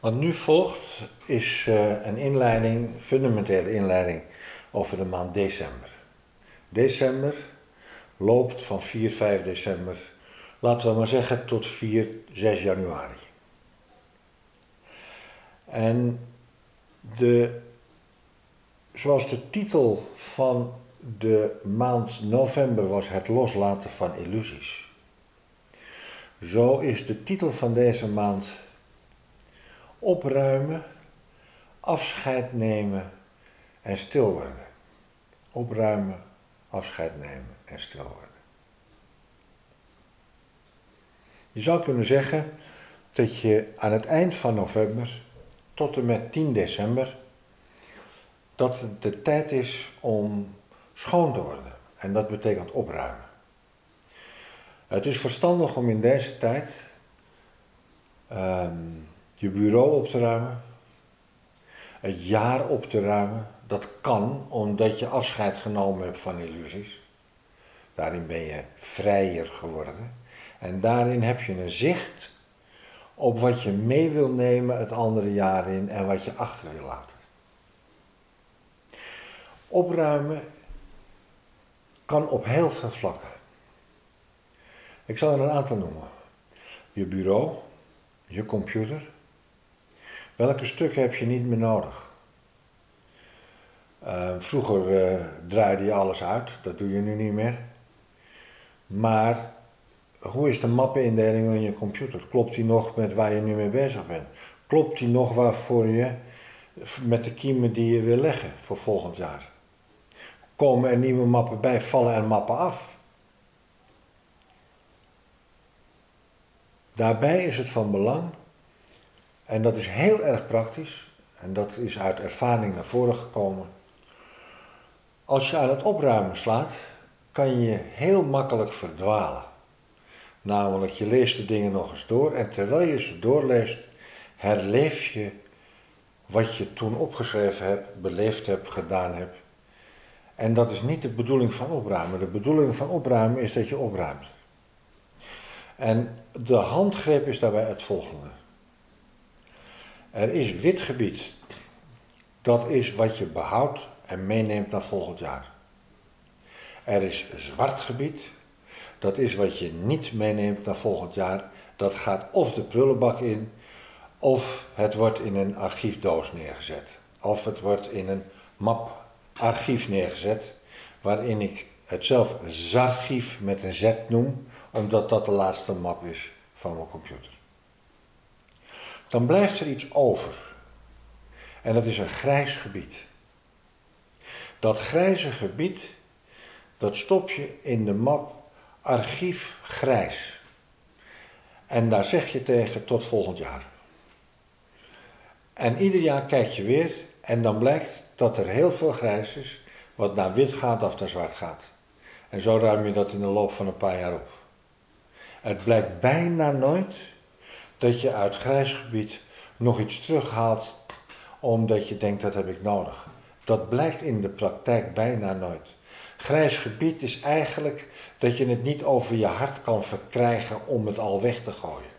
Wat nu volgt is uh, een inleiding, fundamentele inleiding over de maand december. December loopt van 4, 5 december, laten we maar zeggen, tot 4, 6 januari. En de, zoals de titel van de maand november was het loslaten van illusies. Zo is de titel van deze maand opruimen, afscheid nemen en stil worden. Opruimen, afscheid nemen en stil worden. Je zou kunnen zeggen dat je aan het eind van november tot en met 10 december dat het de tijd is om schoon te worden. En dat betekent opruimen. Het is verstandig om in deze tijd ehm, je bureau op te ruimen, het jaar op te ruimen. Dat kan omdat je afscheid genomen hebt van illusies. Daarin ben je vrijer geworden. En daarin heb je een zicht op wat je mee wil nemen het andere jaar in en wat je achter wil laten. Opruimen kan op heel veel vlakken. Ik zal er een aantal noemen. Je bureau, je computer. Welke stukken heb je niet meer nodig? Uh, vroeger uh, draaide je alles uit, dat doe je nu niet meer. Maar hoe is de mappenindeling in je computer? Klopt die nog met waar je nu mee bezig bent? Klopt die nog waarvoor je met de kiemen die je wil leggen voor volgend jaar? Komen er nieuwe mappen bij? Vallen er mappen af? Daarbij is het van belang, en dat is heel erg praktisch, en dat is uit ervaring naar voren gekomen. Als je aan het opruimen slaat, kan je heel makkelijk verdwalen. Namelijk, je leest de dingen nog eens door en terwijl je ze doorleest, herleef je wat je toen opgeschreven hebt, beleefd hebt, gedaan hebt. En dat is niet de bedoeling van opruimen. De bedoeling van opruimen is dat je opruimt. En de handgreep is daarbij het volgende. Er is wit gebied. Dat is wat je behoudt en meeneemt naar volgend jaar. Er is zwart gebied. Dat is wat je niet meeneemt naar volgend jaar. Dat gaat of de prullenbak in, of het wordt in een archiefdoos neergezet. Of het wordt in een map archief neergezet, waarin ik het zelf zarchief met een Z noem, omdat dat de laatste map is van mijn computer. Dan blijft er iets over. En dat is een grijs gebied. Dat grijze gebied, dat stop je in de map archief grijs. En daar zeg je tegen tot volgend jaar. En ieder jaar kijk je weer en dan blijkt dat er heel veel grijs is, wat naar wit gaat of naar zwart gaat. En zo ruim je dat in de loop van een paar jaar op. Het blijkt bijna nooit dat je uit grijs gebied nog iets terughaalt omdat je denkt dat heb ik nodig. Dat blijkt in de praktijk bijna nooit. Grijs gebied is eigenlijk dat je het niet over je hart kan verkrijgen om het al weg te gooien.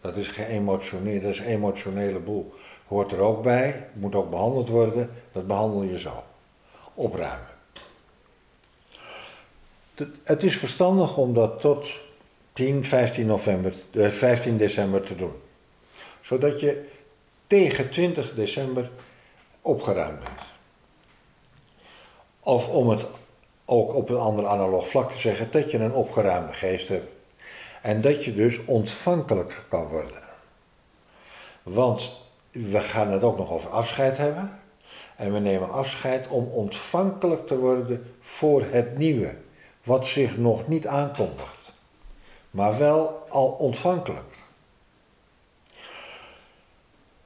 Dat is geëmotioneerd, dat is emotionele boel. Hoort er ook bij, moet ook behandeld worden, dat behandel je zo. Opruimen. Het is verstandig om dat tot 10, 15, november, 15 eh, december te doen. Zodat je tegen 20 december opgeruimd bent. Of om het ook op een ander analoog vlak te zeggen, dat je een opgeruimde geest hebt. En dat je dus ontvankelijk kan worden. Want we gaan het ook nog over afscheid hebben. En we nemen afscheid om ontvankelijk te worden voor het nieuwe, wat zich nog niet aankondigt maar wel al ontvankelijk.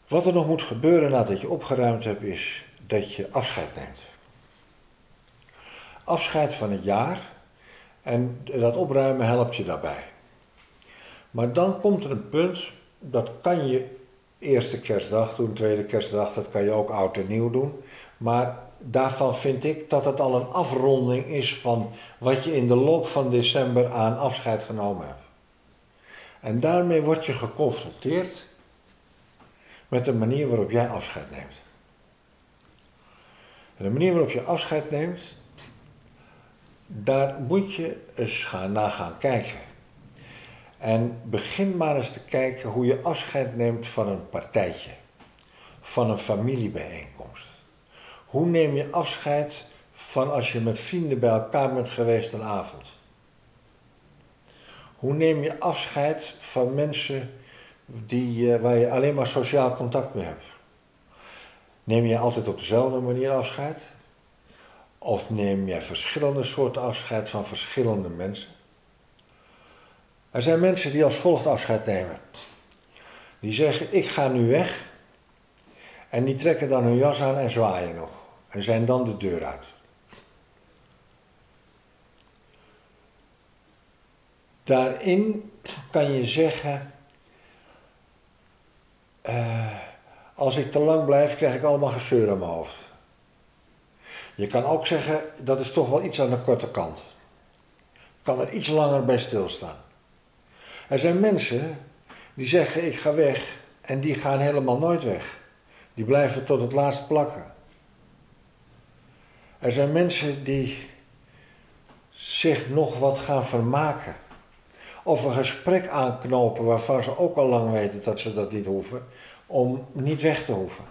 Wat er nog moet gebeuren nadat je opgeruimd hebt, is dat je afscheid neemt. Afscheid van het jaar en dat opruimen helpt je daarbij. Maar dan komt er een punt, dat kan je eerste kerstdag doen, tweede kerstdag, dat kan je ook oud en nieuw doen. Maar daarvan vind ik dat het al een afronding is van wat je in de loop van december aan afscheid genomen hebt. En daarmee word je geconfronteerd met de manier waarop jij afscheid neemt. En de manier waarop je afscheid neemt, daar moet je eens gaan, naar gaan kijken. En begin maar eens te kijken hoe je afscheid neemt van een partijtje, van een familiebijeenkomst. Hoe neem je afscheid van als je met vrienden bij elkaar bent geweest een avond? Hoe neem je afscheid van mensen die, waar je alleen maar sociaal contact mee hebt? Neem je altijd op dezelfde manier afscheid? Of neem je verschillende soorten afscheid van verschillende mensen? Er zijn mensen die als volgt afscheid nemen. Die zeggen, ik ga nu weg. En die trekken dan hun jas aan en zwaaien nog. En zijn dan de deur uit. Daarin kan je zeggen, uh, als ik te lang blijf, krijg ik allemaal gezeur aan mijn hoofd. Je kan ook zeggen, dat is toch wel iets aan de korte kant. Kan er iets langer bij stilstaan. Er zijn mensen die zeggen, ik ga weg, en die gaan helemaal nooit weg. Die blijven tot het laatst plakken. Er zijn mensen die zich nog wat gaan vermaken. Of een gesprek aanknopen waarvan ze ook al lang weten dat ze dat niet hoeven om niet weg te hoeven.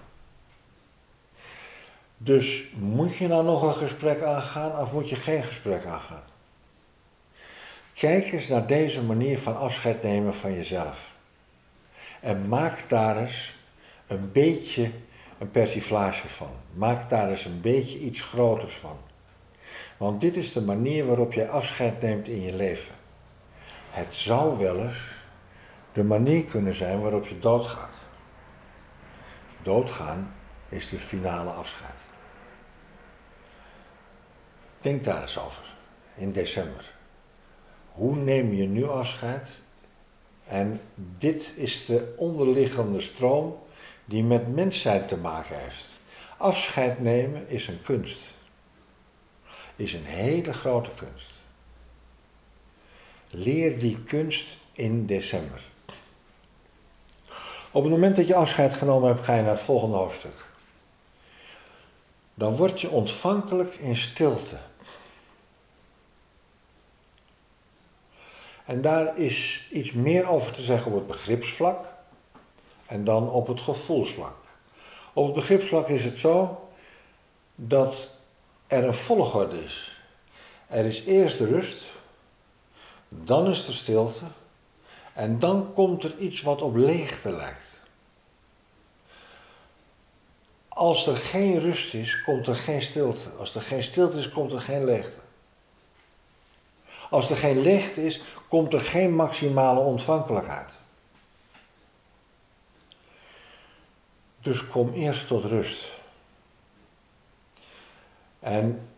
Dus moet je nou nog een gesprek aangaan of moet je geen gesprek aangaan? Kijk eens naar deze manier van afscheid nemen van jezelf. En maak daar eens een beetje een persiflage van. Maak daar eens een beetje iets groters van. Want dit is de manier waarop je afscheid neemt in je leven. Het zou wel eens de manier kunnen zijn waarop je doodgaat. Doodgaan is de finale afscheid. Denk daar eens over in december. Hoe neem je nu afscheid? En dit is de onderliggende stroom die met mensheid te maken heeft. Afscheid nemen is een kunst. Is een hele grote kunst. Leer die kunst in december. Op het moment dat je afscheid genomen hebt, ga je naar het volgende hoofdstuk. Dan word je ontvankelijk in stilte. En daar is iets meer over te zeggen op het begripsvlak en dan op het gevoelsvlak. Op het begripsvlak is het zo dat er een volgorde is. Er is eerst rust, dan is er stilte en dan komt er iets wat op leegte lijkt. Als er geen rust is, komt er geen stilte. Als er geen stilte is, komt er geen leegte. Als er geen leegte is, komt er geen maximale ontvankelijkheid. Dus kom eerst tot rust. En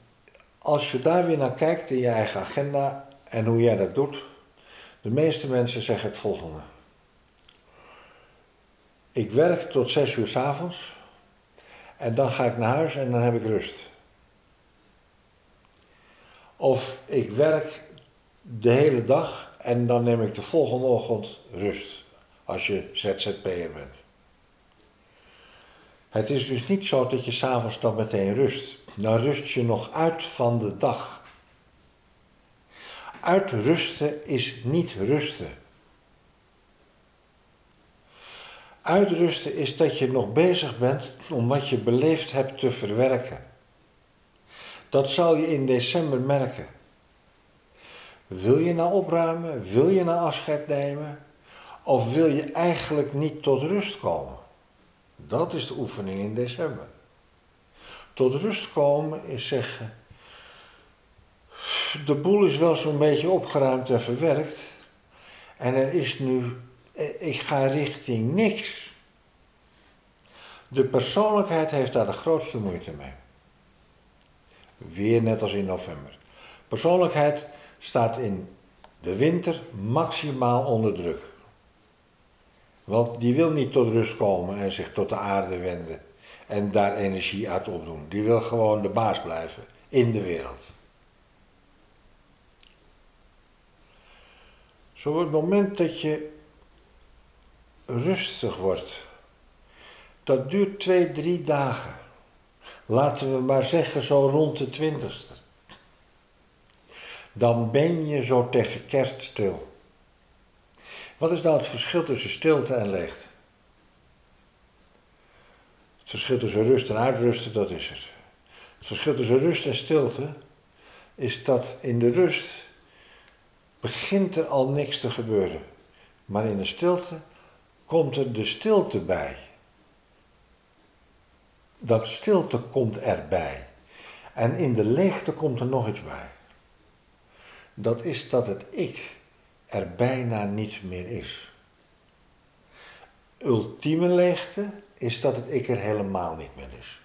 als je daar weer naar kijkt in je eigen agenda en hoe jij dat doet, de meeste mensen zeggen het volgende. Ik werk tot zes uur s avonds en dan ga ik naar huis en dan heb ik rust. Of ik werk de hele dag en dan neem ik de volgende ochtend rust. Als je ZZP'er bent. Het is dus niet zo dat je s'avonds dan meteen rust. Dan rust je nog uit van de dag. Uitrusten is niet rusten. Uitrusten is dat je nog bezig bent om wat je beleefd hebt te verwerken. Dat zal je in december merken. Wil je nou opruimen? Wil je nou afscheid nemen? Of wil je eigenlijk niet tot rust komen? Dat is de oefening in december. Tot rust komen is zeggen, de boel is wel zo'n beetje opgeruimd en verwerkt. En er is nu eh, ik ga richting niks. De persoonlijkheid heeft daar de grootste moeite mee. Weer net als in november. Persoonlijkheid staat in de winter maximaal onder druk. Want die wil niet tot rust komen en zich tot de aarde wenden en daar energie uit opdoen. Die wil gewoon de baas blijven in de wereld. Zo het moment dat je rustig wordt Dat duurt twee, drie dagen. Laten we maar zeggen zo rond de twintigste. Dan ben je zo tegen kerst stil. Wat is nou het verschil tussen stilte en leegte? Het verschil tussen rust en uitrusten, dat is het. Het verschil tussen rust en stilte is dat in de rust begint er al niks te gebeuren. Maar in de stilte komt er de stilte bij. Dat stilte komt erbij. En in de leegte komt er nog iets bij. Dat is dat het ik er bijna niet meer is. Ultieme leegte is dat het ik er helemaal niet meer is.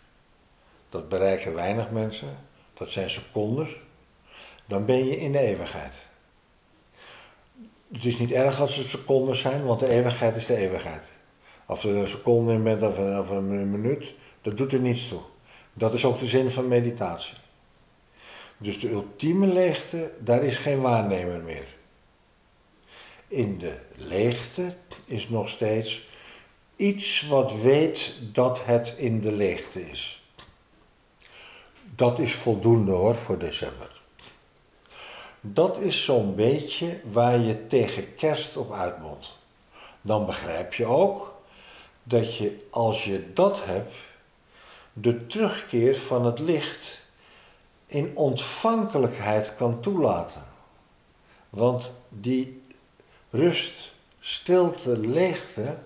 Dat bereiken weinig mensen, dat zijn seconden. Dan ben je in de eeuwigheid. Het is niet erg als het seconden zijn, want de eeuwigheid is de eeuwigheid. Of er een seconde in bent of een, of een minuut, dat doet er niets toe. Dat is ook de zin van meditatie. Dus de ultieme leegte, daar is geen waarnemer meer. In de leegte is nog steeds iets wat weet dat het in de leegte is. Dat is voldoende hoor voor december. Dat is zo'n beetje waar je tegen kerst op uitmondt. Dan begrijp je ook dat je als je dat hebt, de terugkeer van het licht in ontvankelijkheid kan toelaten. Want die rust, stilte, leegte,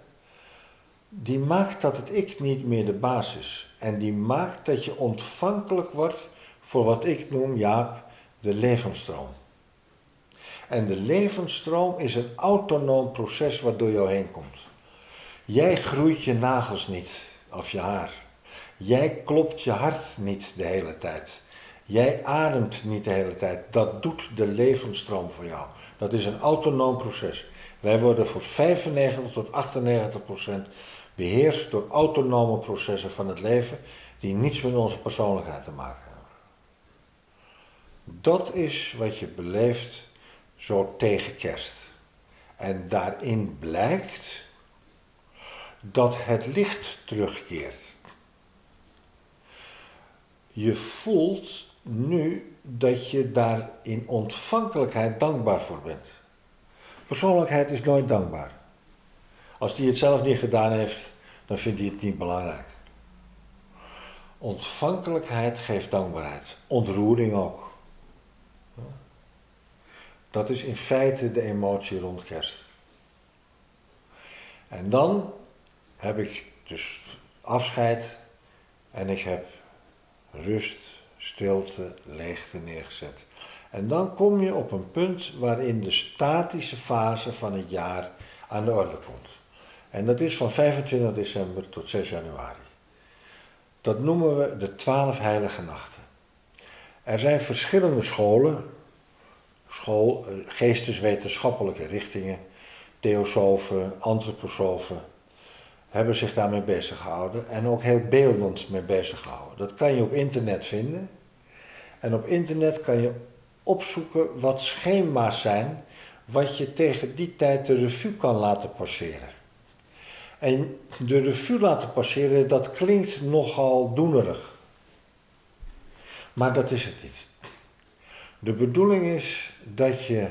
die maakt dat het ik niet meer de basis. En die maakt dat je ontvankelijk wordt voor wat ik noem, Jaap, de levensstroom. En de levensstroom is een autonoom proces wat door jou heen komt. Jij groeit je nagels niet of je haar. Jij klopt je hart niet de hele tijd. Jij ademt niet de hele tijd. Dat doet de levensstroom voor jou. Dat is een autonoom proces. Wij worden voor 95 tot 98 procent beheerst door autonome processen van het leven die niets met onze persoonlijkheid te maken hebben. Dat is wat je beleeft zo tegen kerst. En daarin blijkt dat het licht terugkeert. Je voelt nu dat je daar in ontvankelijkheid dankbaar voor bent. Persoonlijkheid is nooit dankbaar. Als die het zelf niet gedaan heeft, dan vindt hij het niet belangrijk. Ontvankelijkheid geeft dankbaarheid. Ontroering ook. Dat is in feite de emotie rond kerst. En dan heb ik dus afscheid en ik heb rust, stilte, leegte neergezet. En dan kom je op een punt waarin de statische fase van het jaar aan de orde komt. En dat is van 25 december tot 6 januari. Dat noemen we de twaalf heilige nachten. Er zijn verschillende scholen, school, eh, geesteswetenschappelijke richtingen, theosofen, antroposofen, hebben zich daarmee bezig gehouden en ook heel beeldend mee bezig gehouden. Dat kan je op internet vinden. En op internet kan je opzoeken wat schema's zijn, wat je tegen die tijd de revue kan laten passeren. En de revue laten passeren, dat klinkt nogal doenerig. Maar dat is het niet. De bedoeling is dat je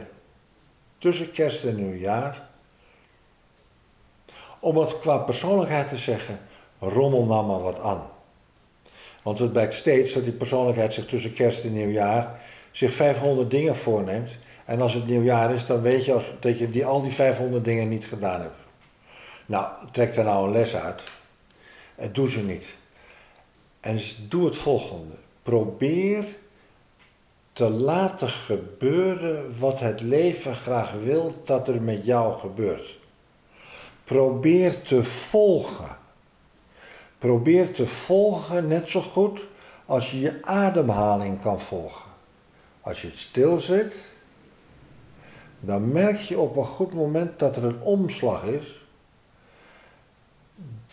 tussen kerst en nieuwjaar, om het qua persoonlijkheid te zeggen, rommel nou maar wat aan. Want het blijkt steeds dat die persoonlijkheid zich tussen kerst en nieuwjaar zich 500 dingen voorneemt. En als het nieuwjaar is, dan weet je dat je die, al die 500 dingen niet gedaan hebt. Nou, trek daar nou een les uit. En doe ze niet. En doe het volgende. Probeer te laten gebeuren wat het leven graag wil dat er met jou gebeurt. Probeer te volgen. Probeer te volgen net zo goed als je je ademhaling kan volgen. Als je het stil zit, dan merk je op een goed moment dat er een omslag is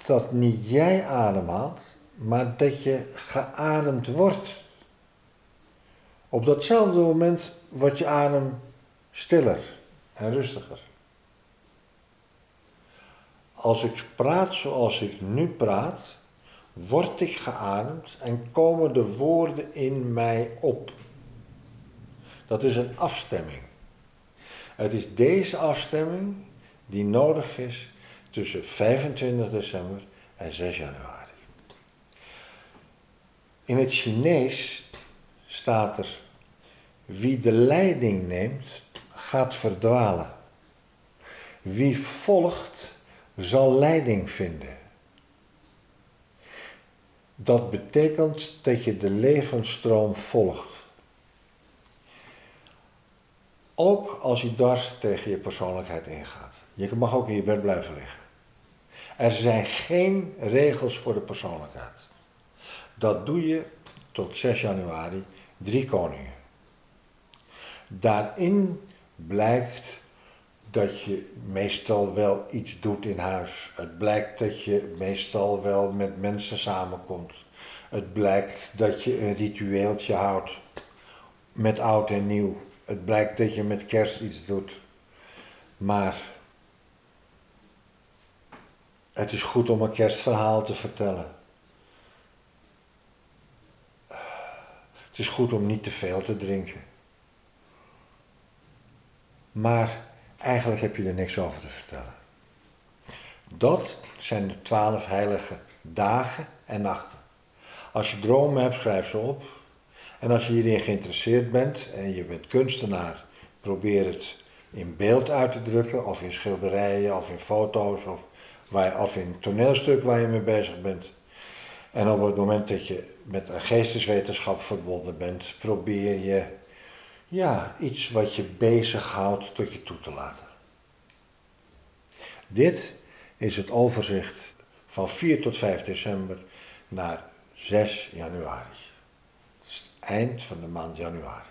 dat niet jij ademhaalt, maar dat je geademd wordt. Op datzelfde moment wordt je adem stiller en rustiger. Als ik praat zoals ik nu praat, word ik geademd en komen de woorden in mij op. Dat is een afstemming. Het is deze afstemming die nodig is tussen 25 december en 6 januari. In het Chinees staat er: wie de leiding neemt, gaat verdwalen. Wie volgt, zal leiding vinden. Dat betekent dat je de levensstroom volgt. Ook als je dwars tegen je persoonlijkheid ingaat. Je mag ook in je bed blijven liggen. Er zijn geen regels voor de persoonlijkheid. Dat doe je tot 6 januari, drie koningen. Daarin blijkt dat je meestal wel iets doet in huis. Het blijkt dat je meestal wel met mensen samenkomt. Het blijkt dat je een ritueeltje houdt met oud en nieuw. Het blijkt dat je met kerst iets doet. Maar het is goed om een kerstverhaal te vertellen. Het is goed om niet te veel te drinken. Maar eigenlijk heb je er niks over te vertellen. Dat zijn de twaalf heilige dagen en nachten. Als je dromen hebt, schrijf ze op. En als je hierin geïnteresseerd bent en je bent kunstenaar, probeer het in beeld uit te drukken, of in schilderijen, of in foto's, of, of in toneelstuk waar je mee bezig bent. En op het moment dat je met een geesteswetenschap verbonden bent, probeer je ja, iets wat je bezighoudt tot je toe te laten. Dit is het overzicht van 4 tot 5 december naar 6 januari. Het is eind van de maand januari.